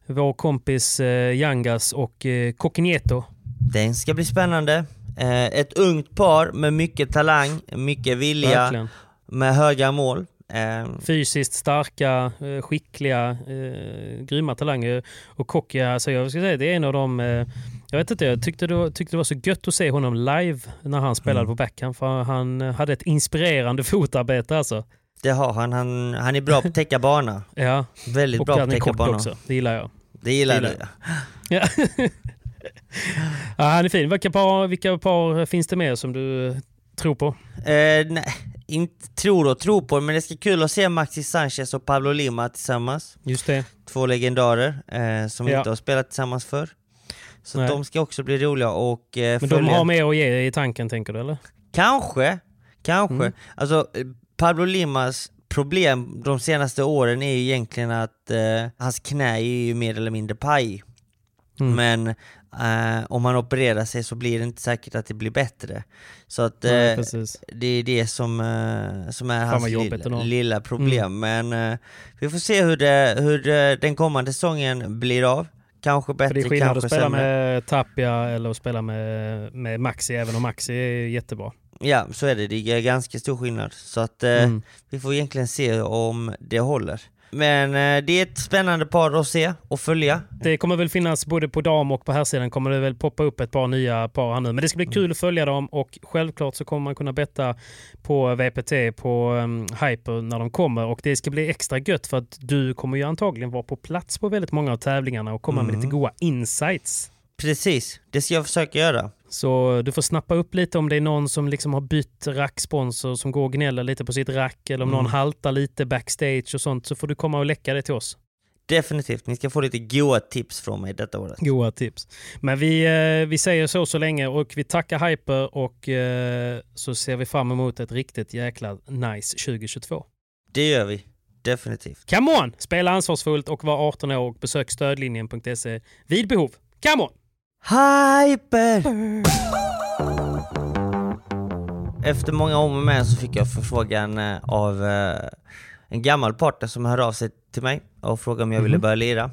Speaker 2: vår kompis eh, Yangas och eh, Coquinieto.
Speaker 3: Den ska bli spännande. Eh, ett ungt par med mycket talang, mycket vilja,
Speaker 2: Verkligen.
Speaker 3: med höga mål. Eh,
Speaker 2: Fysiskt starka, eh, skickliga, eh, grymma talanger. Och Kocki, alltså jag ska säga, det är en av de... Eh, jag vet inte, jag tyckte det, tyckte det var så gött att se honom live när han spelade
Speaker 3: Mm.
Speaker 2: på backhand. För han eh, hade ett inspirerande fotarbete alltså.
Speaker 3: det har han. han. Han är bra på att täcka bana.
Speaker 2: Ja,
Speaker 3: Väldigt
Speaker 2: och
Speaker 3: bra på att täcka bana.
Speaker 2: också. Det gillar jag.
Speaker 3: Det gillar
Speaker 2: Gillar
Speaker 3: du.
Speaker 2: Ja. ja, han är fin. Vilka par, vilka par finns det mer som du eh, tror på?
Speaker 3: Eh, nej, inte tror och tror på men det ska bli kul att se Maxi Sanchez och Pablo Lima tillsammans.
Speaker 2: Just det.
Speaker 3: Två legendarer eh, som
Speaker 2: Ja.
Speaker 3: inte har spelat tillsammans förr. Så
Speaker 2: Nej.
Speaker 3: de ska också bli roliga och eh,
Speaker 2: Men
Speaker 3: följa.
Speaker 2: de har mer att ge i tanken tänker du eller?
Speaker 3: Kanske, kanske.
Speaker 2: Mm.
Speaker 3: Alltså eh, Pablo Limas problem de senaste åren är ju egentligen att eh, hans knä är ju mer eller mindre paj.
Speaker 2: Mm.
Speaker 3: Men eh, om han opererar sig så blir det inte säkert att det blir bättre. Så att eh,
Speaker 2: precis.
Speaker 3: det är det som, eh, som är hans lilla, lilla problem. Men eh, vi får se hur, det, hur eh, den kommande säsongen blir av. Kanske bättre,
Speaker 2: det är skillnad
Speaker 3: kanske
Speaker 2: att spela
Speaker 3: sämre.
Speaker 2: med Tapia eller att spela med, med Maxi, även om Maxi är jättebra.
Speaker 3: Ja, så är det. Det är ganska stor skillnad. Så att eh,
Speaker 2: Mm.
Speaker 3: vi får egentligen se om det håller. Men eh, det är ett spännande par att se och följa.
Speaker 2: Det kommer väl finnas både på dam och på herrsidan kommer det väl poppa upp ett par nya par här nu. Men det ska bli kul att följa dem och självklart så kommer man kunna betta på VPT på um, Hyper när de kommer och det ska bli extra gött för att du kommer ju antagligen vara på plats på väldigt många av tävlingarna och komma med lite goda insights.
Speaker 3: Precis, det ska jag försöka göra.
Speaker 2: Så du får snappa upp lite om det är någon som liksom har bytt racksponsor som går och gnäller lite på sitt rack eller om någon haltar lite backstage och sånt så får du komma och läcka det till oss.
Speaker 3: Definitivt, ni ska få lite goa tips från mig detta året.
Speaker 2: Goa tips. Men vi, eh, vi säger så så länge och vi tackar Hyper och eh, så ser vi fram emot ett riktigt jäkla nice 2022.
Speaker 3: Det gör vi. Definitivt.
Speaker 2: Come on! Spela ansvarsfullt och var 18 år och besök stödlinjen.se vid behov. Come on!
Speaker 3: Hyper! Efter många om och men så fick jag förfrågan eh, av eh, en gammal partner som hörde av sig till mig och frågade om jag ville börja lira.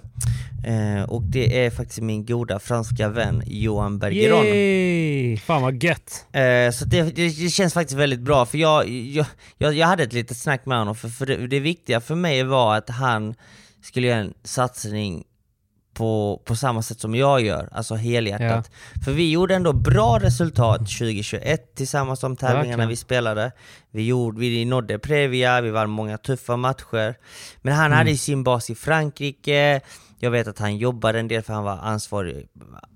Speaker 3: Eh, och det är faktiskt min goda franska vän Johan Bergeron.
Speaker 2: Yay! Fan vad gött!
Speaker 3: Eh, så det, det, det känns faktiskt väldigt bra, för jag, jag, jag, jag hade ett litet snack med honom, för, för det, det viktiga för mig var att han skulle göra en satsning på, på samma sätt som jag gör, alltså helhjärtat. För vi gjorde ändå bra resultat 2021 tillsammans de tävlingarna vi spelade. Vi, gjorde, vi nådde Previa, vi vann många tuffa matcher. Men han
Speaker 2: Mm.
Speaker 3: hade sin bas i Frankrike, jag vet att han jobbade en del för han var ansvarig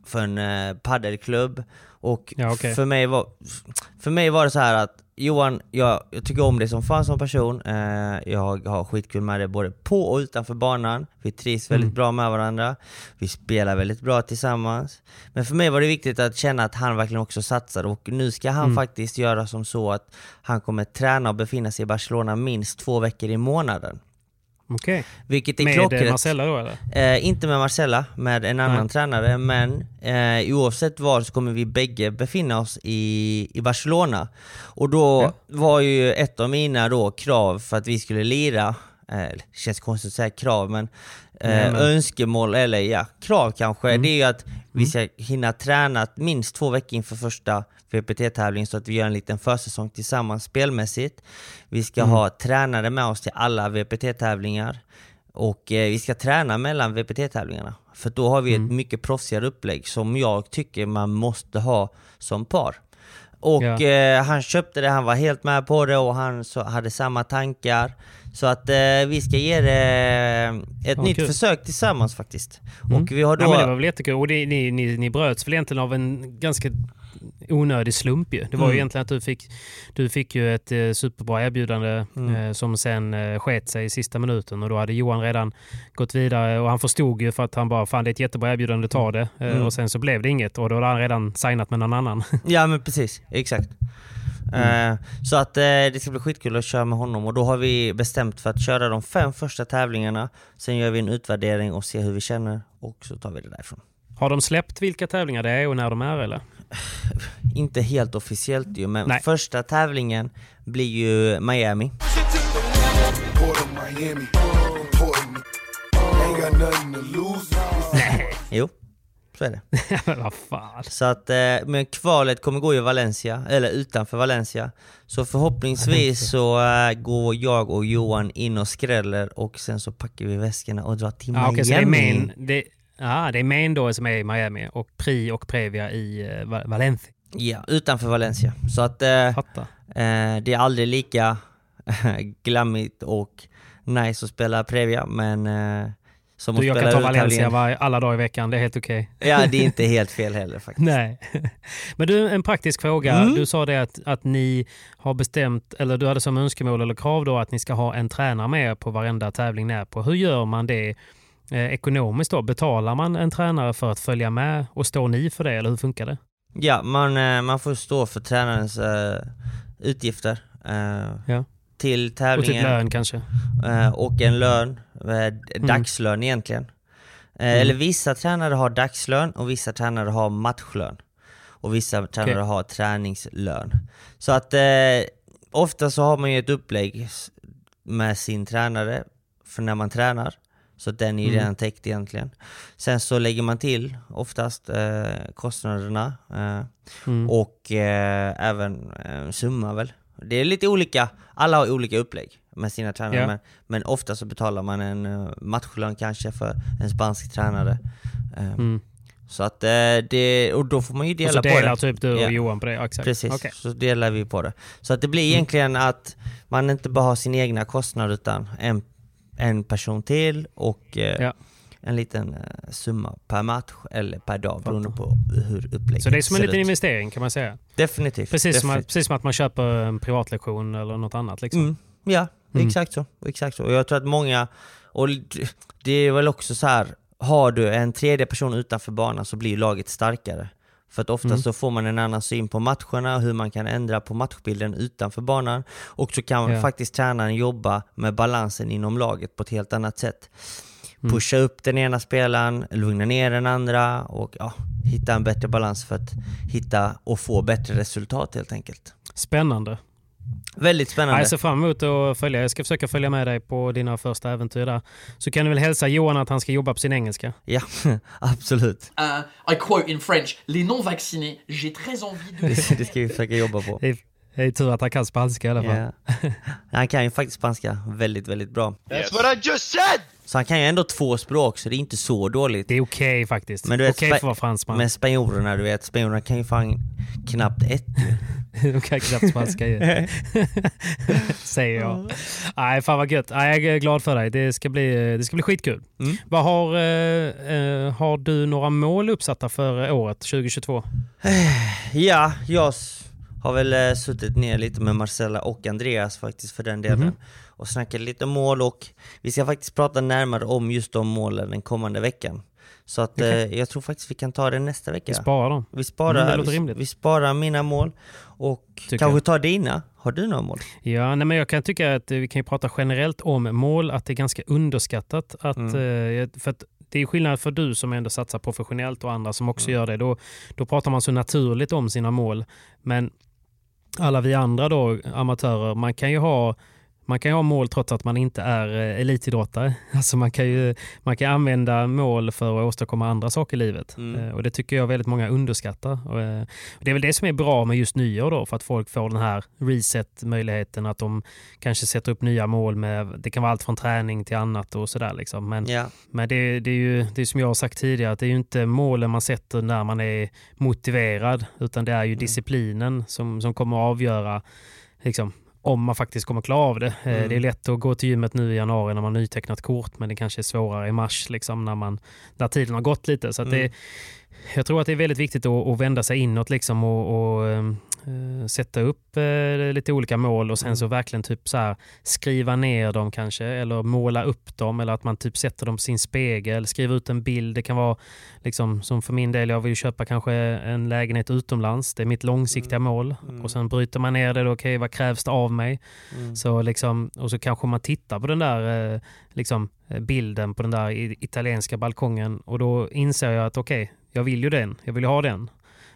Speaker 3: för en eh, paddelklubb. Och
Speaker 2: Ja, okej.
Speaker 3: för, mig var, för mig var det så här att Johan, jag, jag tycker om dig som fan som person. Eh, jag har skitkul med dig både på och utanför banan. Vi trivs väldigt
Speaker 2: Mm.
Speaker 3: bra med varandra. Vi spelar väldigt bra tillsammans. Men för mig var det viktigt att känna att han verkligen också satsar och nu ska han
Speaker 2: Mm.
Speaker 3: faktiskt göra som så att han kommer träna och befinna sig i Barcelona minst två veckor i månaden.
Speaker 2: Okej.
Speaker 3: Vilket är
Speaker 2: Med
Speaker 3: klockrent.
Speaker 2: eh, Marcella då eller?
Speaker 3: Eh, inte med Marcella, med en annan
Speaker 2: Nej.
Speaker 3: tränare, men eh, oavsett var så kommer vi bägge befinna oss i, i Barcelona. Och då
Speaker 2: Ja.
Speaker 3: var ju ett av mina då krav för att vi skulle lira, eh, det känns konstigt att säga krav, men eh,
Speaker 2: Nej, men-
Speaker 3: önskemål, eller ja, krav kanske,
Speaker 2: Mm.
Speaker 3: det är ju att vi ska hinna träna minst två veckor inför första VPT-tävling så att vi gör en liten försäsong tillsammans spelmässigt. Vi ska
Speaker 2: Mm.
Speaker 3: ha tränare med oss till alla VPT-tävlingar. Och eh, vi ska träna mellan VPT-tävlingarna. För då har vi
Speaker 2: Mm.
Speaker 3: ett mycket proffsigare upplägg som jag tycker man måste ha som par. Och
Speaker 2: Ja.
Speaker 3: eh, han köpte det, han var helt med på det och han så, hade samma tankar. Så att eh, vi ska ge det eh, ett
Speaker 2: Ja,
Speaker 3: nytt
Speaker 2: kul.
Speaker 3: försök tillsammans faktiskt.
Speaker 2: Mm.
Speaker 3: Och vi har då...
Speaker 2: Ja, men det var väl jättekul. Och det, ni, ni, ni bröts väl egentligen av en ganska onödig slump ju. Det var ju
Speaker 3: Mm.
Speaker 2: egentligen att du fick, du fick ju ett eh, superbra erbjudande
Speaker 3: Mm.
Speaker 2: eh, som sen eh, sket sig i sista minuten och då hade Johan redan gått vidare och han förstod ju för att han bara fan det är ett jättebra erbjudande, ta det. Eh,
Speaker 3: Mm.
Speaker 2: Och sen så blev det inget och då hade han redan signat med någon annan.
Speaker 3: Ja men precis, exakt.
Speaker 2: Mm.
Speaker 3: Eh, så att eh, det ska bli skitkul att köra med honom och då har vi bestämt för att köra de fem första tävlingarna. Sen gör vi en utvärdering och ser hur vi känner och så tar vi det därifrån.
Speaker 2: Har de släppt vilka tävlingar det är och när de är eller?
Speaker 3: Inte helt officiellt ju, men
Speaker 2: Nej.
Speaker 3: första tävlingen blir ju Miami.
Speaker 5: Lose.
Speaker 3: Jo, så är det.
Speaker 2: Men vad fan.
Speaker 3: Så att, eh, men kvalet kommer gå i Valencia, eller utanför Valencia. Så förhoppningsvis så eh, går jag och Johan in och skräller och sen så packar vi väskorna och drar till
Speaker 2: Ja,
Speaker 3: Miami.
Speaker 2: okej, så det är main, det, ja, det är då som är i Miami och Pri och Previa i uh, Valencia.
Speaker 3: Ja, utanför Valencia. Så att eh, eh, det är aldrig lika glammigt och nice att spela Previa, men eh, som
Speaker 2: Du,
Speaker 3: att
Speaker 2: jag
Speaker 3: spela
Speaker 2: kan ta Valencia var, alla dagar i veckan, det är helt okej.
Speaker 3: Ja, det är inte helt fel heller faktiskt.
Speaker 2: Nej. Men du, en praktisk fråga.
Speaker 3: Mm.
Speaker 2: Du sa det att, att ni har bestämt, eller du hade som önskemål eller krav då att ni ska ha en tränare med på varenda tävling ni är på. Hur gör man det eh, ekonomiskt då? Betalar man en tränare för att följa med och står ni för det eller hur funkar det?
Speaker 3: Ja, man, eh, man får stå för tränarens eh, utgifter. eh,
Speaker 2: Ja.
Speaker 3: Till
Speaker 2: Och typ
Speaker 3: tävlingen.
Speaker 2: lön kanske?
Speaker 3: Eh, och en lön, eh, dagslön egentligen. Eh,
Speaker 2: Mm.
Speaker 3: Eller vissa tränare har dagslön och vissa tränare har matchlön. Och vissa tränare
Speaker 2: Okej.
Speaker 3: har träningslön. Så att eh, ofta så har man ju ett upplägg med sin tränare för när man tränar. Så den är ju
Speaker 2: Mm.
Speaker 3: redan täckt egentligen. Sen så lägger man till oftast eh, kostnaderna eh,
Speaker 2: Mm.
Speaker 3: och eh, även eh, summa väl. Det är lite olika, alla har olika upplägg med sina tränare
Speaker 2: Ja.
Speaker 3: men, men ofta så betalar man en uh, matchlön kanske för en spansk tränare. Eh,
Speaker 2: Mm.
Speaker 3: Så att eh, det, och då får man ju
Speaker 2: Och
Speaker 3: dela
Speaker 2: så
Speaker 3: på
Speaker 2: delar
Speaker 3: det.
Speaker 2: typ du och
Speaker 3: Ja.
Speaker 2: Johan på det? Exakt.
Speaker 3: Precis,
Speaker 2: Okej.
Speaker 3: så delar vi på det. Så att det blir
Speaker 2: Mm.
Speaker 3: egentligen att man inte bara har sin egna kostnad utan en, en person till och eh,
Speaker 2: Ja.
Speaker 3: en liten eh, summa per match eller per dag beroende på hur upplägget
Speaker 2: Så det är som en
Speaker 3: ser
Speaker 2: liten
Speaker 3: ut.
Speaker 2: investering kan man säga?
Speaker 3: Definitivt.
Speaker 2: Precis som, att,
Speaker 3: definitivt.
Speaker 2: precis som att man köper en privatlektion eller något annat liksom?
Speaker 3: Mm, ja,
Speaker 2: Mm.
Speaker 3: exakt så. Exakt så. Och jag tror att många, och det är väl också så här, har du en tredje person utanför banan så blir laget starkare. För att ofta
Speaker 2: Mm.
Speaker 3: så får man en annan syn på matcherna, och hur man kan ändra på matchbilden utanför banan. Och så kan
Speaker 2: Ja.
Speaker 3: faktiskt tränaren jobba med balansen inom laget på ett helt annat sätt.
Speaker 2: Mm.
Speaker 3: Pusha upp den ena spelaren, lugna ner den andra och ja, hitta en bättre balans för att hitta och få bättre resultat helt enkelt.
Speaker 2: Spännande.
Speaker 3: Väldigt spännande.
Speaker 2: jag ser fram emot att följa. Jag ska försöka följa med dig på dina första äventyr där. Så kan du väl hälsa Johan att han ska jobba på sin engelska?
Speaker 3: Ja, absolut.
Speaker 6: Uh, I quote in French Les non-vaccinés, j'ai très envie de.
Speaker 3: Det, ska vi försöka jobba på.
Speaker 2: Det är, tur att han kan spanska i alla fall.
Speaker 3: Ja. Han kan ju faktiskt spanska väldigt, väldigt bra.
Speaker 5: That's what I just said!
Speaker 3: Så han kan ju ändå två språk, så det är inte så dåligt.
Speaker 2: Det är okej faktiskt.
Speaker 3: Men du vet,
Speaker 2: okej
Speaker 3: spa-
Speaker 2: för att vara fransman.
Speaker 3: Men spanjorerna, du vet, spanjorerna kan ju fan knappt ett.
Speaker 2: De kan knappt spanska ju. Säger jag. Nej, fan vad gött. Nej, jag är glad för dig. Det ska bli, det ska bli skitkul.
Speaker 3: Mm.
Speaker 2: Vad har, eh, eh, har du några mål uppsatta för året 2022?
Speaker 3: Ja, jag har väl eh, suttit ner lite med Marcella och Andreas faktiskt för den delen.
Speaker 2: Mhm.
Speaker 3: Och snackat lite mål och vi ska faktiskt prata närmare om just de målen den kommande veckan. Så att
Speaker 2: Okej.
Speaker 3: eh, jag tror faktiskt vi kan ta det nästa vecka.
Speaker 2: Vi sparar dem.
Speaker 3: Vi sparar,
Speaker 2: Mm,
Speaker 3: vi,
Speaker 2: rimligt.
Speaker 3: vi sparar mina mål och
Speaker 2: Tycker
Speaker 3: kanske tar dina. Har du några mål?
Speaker 2: Ja, nej, men jag kan tycka att vi kan ju prata generellt om mål, att det är ganska underskattat. Att,
Speaker 3: Mm.
Speaker 2: eh, för att det är skillnad för du som ändå satsar professionellt och andra som också
Speaker 3: Mm.
Speaker 2: gör det. Då, då pratar man så naturligt om sina mål. Men alla vi andra då, amatörer, man kan ju ha man kan ju ha mål trots att man inte är eh, elitidrottare. Alltså man, kan ju, man kan använda mål för att åstadkomma andra saker i livet.
Speaker 3: Mm.
Speaker 2: Eh, Och Det tycker jag väldigt många underskattar. Och, eh, och det är väl det som är bra med just nyår då, för att folk får den här reset-möjligheten. Att de kanske sätter upp nya mål. med Det kan vara allt från träning till annat och sådär. Liksom. Men,
Speaker 3: Ja.
Speaker 2: men det, det är ju det är som jag har sagt tidigare, att det är ju inte målen man sätter när man är motiverad, utan det är
Speaker 3: Mm.
Speaker 2: ju disciplinen som, som kommer att avgöra liksom, om man faktiskt kommer klara av det.
Speaker 3: Mm.
Speaker 2: Det är lätt att gå till gymmet nu i januari när man har nytecknat kort, men det kanske är svårare i mars liksom, när, man, när tiden har gått lite. Så
Speaker 3: Mm.
Speaker 2: det, jag tror att det är väldigt viktigt att, att vända sig inåt liksom, och, och eh, eh, sätta upp eh, lite olika mål och sen
Speaker 3: Mm.
Speaker 2: så verkligen typ så här skriva ner dem kanske eller måla upp dem eller att man typ sätter dem på sin spegel, skriva ut en bild. Det kan vara liksom som för min del, jag vill köpa kanske en lägenhet utomlands. Det är mitt långsiktiga mål och sen bryter man ner det okej vad krävs det av mig?
Speaker 3: Mm.
Speaker 2: Så liksom, och så kanske man tittar på den där eh, liksom, eh, bilden på den där italienska balkongen och då inser jag att okej, jag vill ju den, jag vill ha den.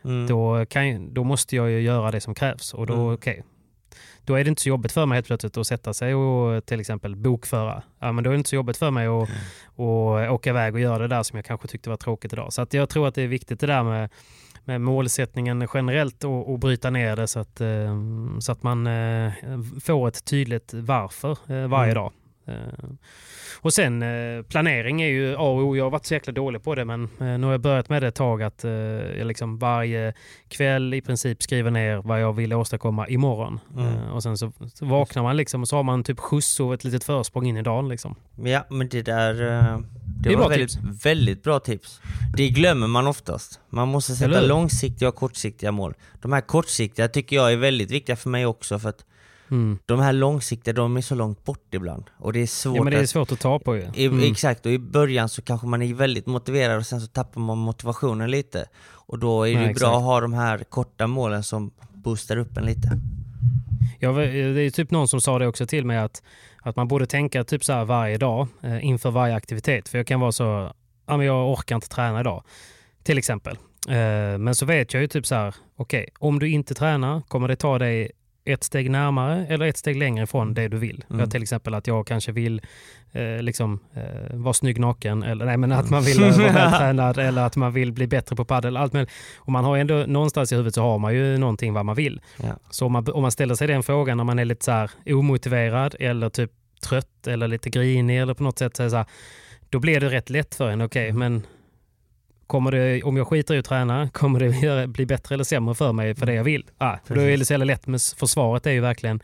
Speaker 3: Mm.
Speaker 2: Då, kan, då måste jag ju göra det som krävs och då,
Speaker 3: Mm.
Speaker 2: okej. Då är det inte så jobbigt för mig helt plötsligt att sätta sig och till exempel bokföra. Ja, men då är det inte så jobbigt för mig att, att åka iväg och göra det där som jag kanske tyckte var tråkigt idag. Så att jag tror att det är viktigt det där med, med målsättningen generellt och, och bryta ner det så att, eh, så att man eh, får ett tydligt varför eh, varje
Speaker 3: Mm.
Speaker 2: dag. Eh, Och sen eh, planering är ju A och O. Jag har varit så jäkla dålig på det men eh, nu har jag börjat med det ett tag att jag liksom varje kväll i princip skriver ner vad jag vill åstadkomma imorgon.
Speaker 3: Mm.
Speaker 2: Och sen så, vaknar man liksom och så har man typ skjuts och ett litet försprång in i dagen. Liksom.
Speaker 3: Ja, men det där... eh, Det,
Speaker 2: är
Speaker 3: var
Speaker 2: bra
Speaker 3: väldigt, väldigt bra tips. Det glömmer man oftast. Man måste sätta långsiktiga och kortsiktiga mål. De här kortsiktiga tycker jag är väldigt viktiga för mig också för att
Speaker 2: Mm.
Speaker 3: de här långsiktiga, de är så långt bort ibland. Och det är svårt
Speaker 2: Ja, men det är
Speaker 3: att...
Speaker 2: svårt att ta på ju.
Speaker 3: I,
Speaker 2: Mm.
Speaker 3: Exakt, och i början så kanske man är väldigt motiverad och sen så tappar man motivationen lite. Och då är det
Speaker 2: Nej,
Speaker 3: ju bra
Speaker 2: exakt.
Speaker 3: att ha de här korta målen som boostar upp en lite.
Speaker 2: Ja, det är typ någon som sa det också till mig att, att man borde tänka typ så här varje dag eh, inför varje aktivitet. För jag kan vara så, ja men jag orkar inte träna idag. Till exempel. Eh, men så vet jag ju typ så här, okej, om du inte tränar kommer det ta dig ett steg närmare eller ett steg längre ifrån det du vill.
Speaker 3: Mm.
Speaker 2: Ja, till exempel att jag kanske vill eh, liksom, eh, vara snygg naken eller nej, men att man vill eh, vara vältränad eller att man vill bli bättre på padel. Allt möjligt. Och man har ändå någonstans i huvudet så har man ju någonting vad man vill.
Speaker 3: Ja.
Speaker 2: Så om man, om man ställer sig den frågan när man är lite så här omotiverad eller typ trött eller lite grinig eller på något sätt så är det så här, då blir det rätt lätt för en. Okej, men kommer det, om jag skiter i att träna, kommer det bli bättre eller sämre för mig för det jag vill? Ah, för då är det så jävla lätt, men för svaret är ju verkligen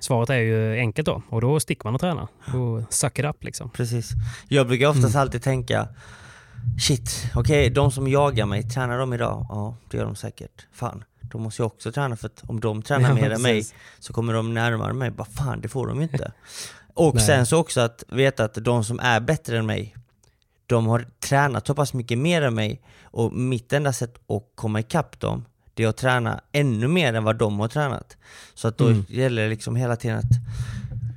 Speaker 2: svaret är ju enkelt då. Och då sticker man och tränar och suck it up liksom.
Speaker 3: Precis. Jag brukar oftast
Speaker 2: Mm.
Speaker 3: alltid tänka Shit, okej, de som jagar mig, tränar de idag? Ja, det gör de säkert. Fan, då måste jag också träna för att om de tränar
Speaker 2: Ja,
Speaker 3: mer än mig så kommer de närmare mig. Bara fan, det får de ju inte. Och
Speaker 2: Nej.
Speaker 3: sen så också att veta att de som är bättre än mig, de har tränat så pass mycket mer än mig och mitt enda sätt att komma ikapp dem, det är att träna ännu mer än vad de har tränat. Så att då
Speaker 2: Mm.
Speaker 3: gäller det liksom hela tiden att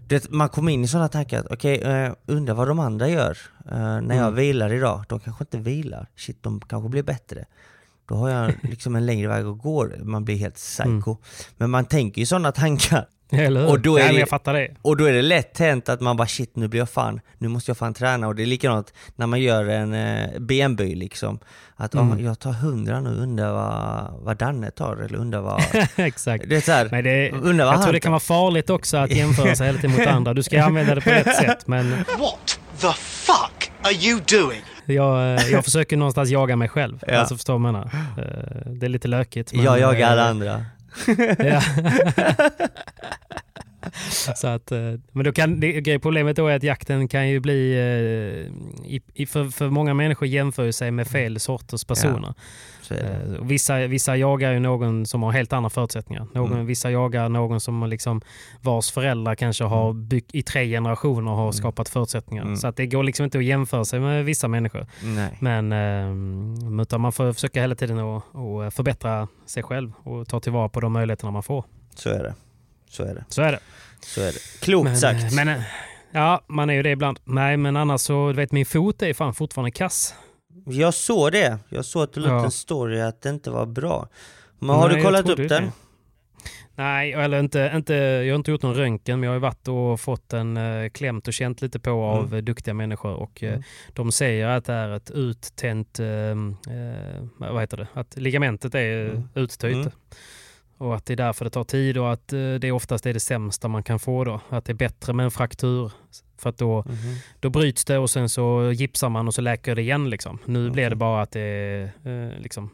Speaker 3: det, man kommer in i sådana tankar att okej, eh, undrar vad de andra gör eh, när jag
Speaker 2: Mm.
Speaker 3: vilar idag. De kanske inte vilar. Shit, de kanske blir bättre. Då har jag liksom en längre väg att gå. Man blir helt psycho. Men man tänker ju sådana tankar.
Speaker 2: Eller hur?
Speaker 3: Och då är
Speaker 2: Nej,
Speaker 3: det-
Speaker 2: jag fattar det.
Speaker 3: Och då är det lätt hänt att man bara shit, nu blir jag fan, nu måste jag fan träna. Och det är likadant när man gör en eh, benböj liksom. Att
Speaker 2: Mm.
Speaker 3: jag tar hundra nu, undrar vad, vad Danne tar eller undrar vad...
Speaker 2: Exakt.
Speaker 3: Det är så här,
Speaker 2: Men det,
Speaker 3: undrar vad
Speaker 2: jag tror det kan vara farligt också att jämföra sig hela tiden mot andra. Du ska använda det på rätt sätt. Men
Speaker 7: What the fuck are you doing?
Speaker 2: jag, eh, jag försöker någonstans jaga mig själv.
Speaker 3: Ja.
Speaker 2: Alltså förstår du vad jag menar? Eh, Det är lite lökigt. men,
Speaker 3: jag jagar alla
Speaker 2: eh,
Speaker 3: andra.
Speaker 2: Ja. Så att, eh, men då kan, det, problemet då är att jakten kan ju bli, eh, i, i, för, för många människor jämför sig med fel sorters personer.
Speaker 3: Så.
Speaker 2: Eh, och Vissa, vissa jagar ju någon som har helt andra förutsättningar. Någon,
Speaker 3: Mm.
Speaker 2: Vissa jagar någon som liksom, vars föräldrar kanske har byggt, i tre generationer har skapat förutsättningar.
Speaker 3: Mm.
Speaker 2: Så att det går liksom inte att jämföra sig med vissa människor.
Speaker 3: Nej.
Speaker 2: Men eh, utan man får försöka hela tiden att, att förbättra sig själv och ta tillvara på de möjligheterna man får.
Speaker 3: Så är det. Så är det.
Speaker 2: Så är det.
Speaker 3: Så är det. Klokt
Speaker 2: men,
Speaker 3: sagt.
Speaker 2: Men, eh, ja, man är ju det ibland. Nej, men annars så, du vet min fot är fan fortfarande kass.
Speaker 3: Jag såg det. Jag såg att du ut
Speaker 2: Ja.
Speaker 3: en story att det inte var bra. Men har
Speaker 2: Nej,
Speaker 3: du
Speaker 2: jag
Speaker 3: kollat upp den?
Speaker 2: det. Nej, eller inte, inte, jag har inte gjort någon röntgen, men jag har varit och fått den eh, klämt och känt lite på av
Speaker 3: Mm.
Speaker 2: duktiga människor. Och eh,
Speaker 3: Mm.
Speaker 2: de säger att det är ett uttänt, eh, eh, vad heter det, att ligamentet är
Speaker 3: Mm.
Speaker 2: uttöjt.
Speaker 3: Mm.
Speaker 2: Och att det är därför det tar tid och att eh, det oftast är det sämsta man kan få då. Att det är bättre med en fraktur. För att då,
Speaker 3: Mhm.
Speaker 2: då bryts det och sen så gipsar man och så läker det igen. Liksom. Nu blir det bara att det är eh, liksom,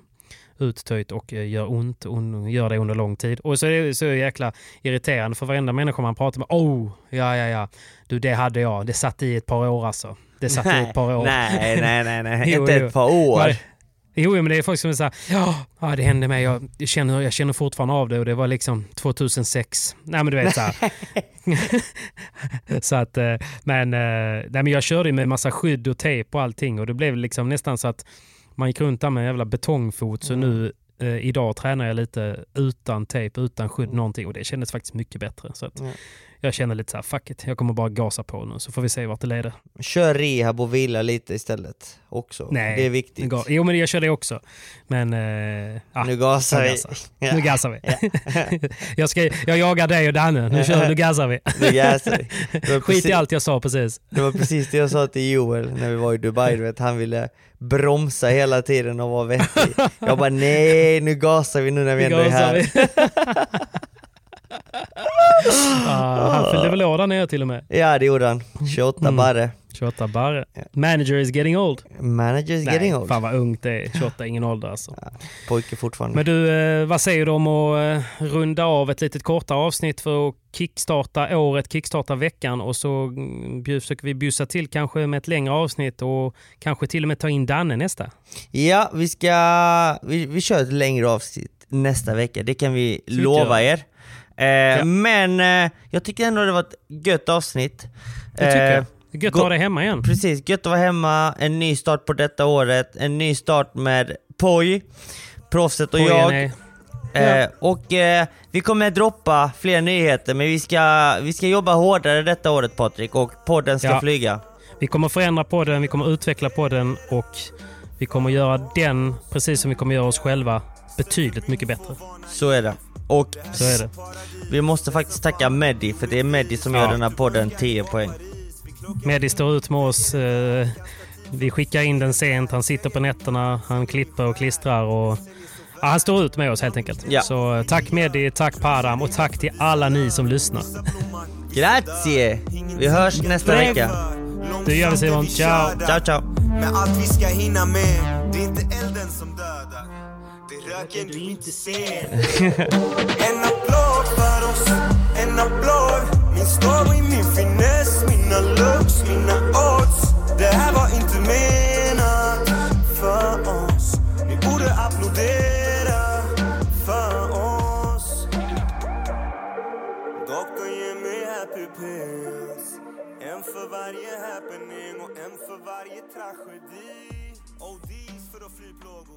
Speaker 2: uttöjt och eh, gör ont och gör det under lång tid. Och så är det så jäkla irriterande för varenda människa man pratar med. Oh, ja, ja, ja. Du, det hade jag. Det satt i ett par år alltså. Det satt i ett par år.
Speaker 3: Nej, nej, nej, nej.
Speaker 2: Jo,
Speaker 3: inte
Speaker 2: jo.
Speaker 3: ett par år.
Speaker 2: Jo, men det är folk som är såhär, ja, ja det hände mig, jag känner, jag känner fortfarande av det och det var liksom 2006. Nej men du vet såhär. så att, eh, men, eh, nej, men jag körde med massa skydd och tejp och allting och det blev liksom nästan så att man gick runt där med en jävla betongfot. Så nu eh, idag tränar jag lite utan tejp, utan skydd, någonting och det kändes faktiskt mycket bättre. Så att, jag känner lite så här, fuck it, jag kommer bara gasa på nu så får vi se vart det leder.
Speaker 3: Kör rehab och vila lite istället också.
Speaker 2: Nej,
Speaker 3: det är viktigt.
Speaker 2: Ga- jo men jag kör det också. Men... Eh, ja,
Speaker 3: Nu gasar vi.
Speaker 2: gasar.
Speaker 3: Ja.
Speaker 2: Nu gasar vi. jag, ska, jag jagar dig och Danne, nu, kör, nu gasar vi.
Speaker 3: Nu gasar vi. Var
Speaker 2: Skit
Speaker 3: precis-
Speaker 2: i allt jag sa precis.
Speaker 3: Det var precis det jag sa till Joel när vi var i Dubai, du vet, han ville bromsa hela tiden och vara vettig. Jag bara nej, nu gasar vi nu när vi
Speaker 2: Nu
Speaker 3: ändå är här.
Speaker 2: Ah, han fyllde väl år där nere till och med.
Speaker 3: Ja det gjorde han, 28
Speaker 2: Mm.
Speaker 3: barre.
Speaker 2: 28 barre. Manager is getting old.
Speaker 3: Manager is
Speaker 2: Nej,
Speaker 3: getting old.
Speaker 2: fan vad ungt det är. 28 ingen ålder alltså.
Speaker 3: Pojke fortfarande.
Speaker 2: Men du, eh, vad säger du om att eh, runda av ett litet kortare avsnitt för att kickstarta året, kickstarta veckan och så mm, försöker vi bjussa till kanske med ett längre avsnitt och kanske till och med ta in Danne nästa.
Speaker 3: Ja, vi ska, vi, vi kör ett längre avsnitt nästa vecka, det kan vi
Speaker 2: vi
Speaker 3: lova
Speaker 2: göra.
Speaker 3: er. Eh, Men eh, jag tycker ändå det var ett gött avsnitt.
Speaker 2: Det tycker
Speaker 3: Eh,
Speaker 2: jag. Gött att ha dig hemma igen.
Speaker 3: Precis, gött att vara hemma, en ny start på detta året, en ny start med Poj, proffset och
Speaker 2: Pojen
Speaker 3: jag. Eh, och eh, vi kommer droppa fler nyheter, men vi ska, vi ska jobba hårdare detta året Patrik, och podden ska
Speaker 2: Ja.
Speaker 3: flyga.
Speaker 2: Vi kommer förändra podden, vi kommer utveckla podden och vi kommer göra den, precis som vi kommer göra oss själva, betydligt mycket bättre.
Speaker 3: Så är det. Och
Speaker 2: Så är det.
Speaker 3: vi måste faktiskt tacka Meddi, för det är Meddi som gör
Speaker 2: Ja.
Speaker 3: den här podden 10 poäng.
Speaker 2: Medi står ut med oss. eh, Vi skickar in den sent, han sitter på nätterna, han klipper och klistrar och ja, han står ut med oss helt enkelt.
Speaker 3: Ja.
Speaker 2: Så eh, tack Medi, tack Param och tack till alla ni som lyssnar.
Speaker 3: Grazie! Vi hörs nästa vecka.
Speaker 2: Det gör vi Simon. Ciao!
Speaker 3: Ciao ciao!
Speaker 1: Med allt vi ska hinna med Det är inte elden som dödar Röken du inte ser En applåd för oss, en applåd. Min story, min finess, mina looks, mina odds. Det här var inte menat för oss. Ni borde applådera för oss. Doktorn ger mig happy pills. En för varje happening och en för varje tragedi. ODs för att fly plågor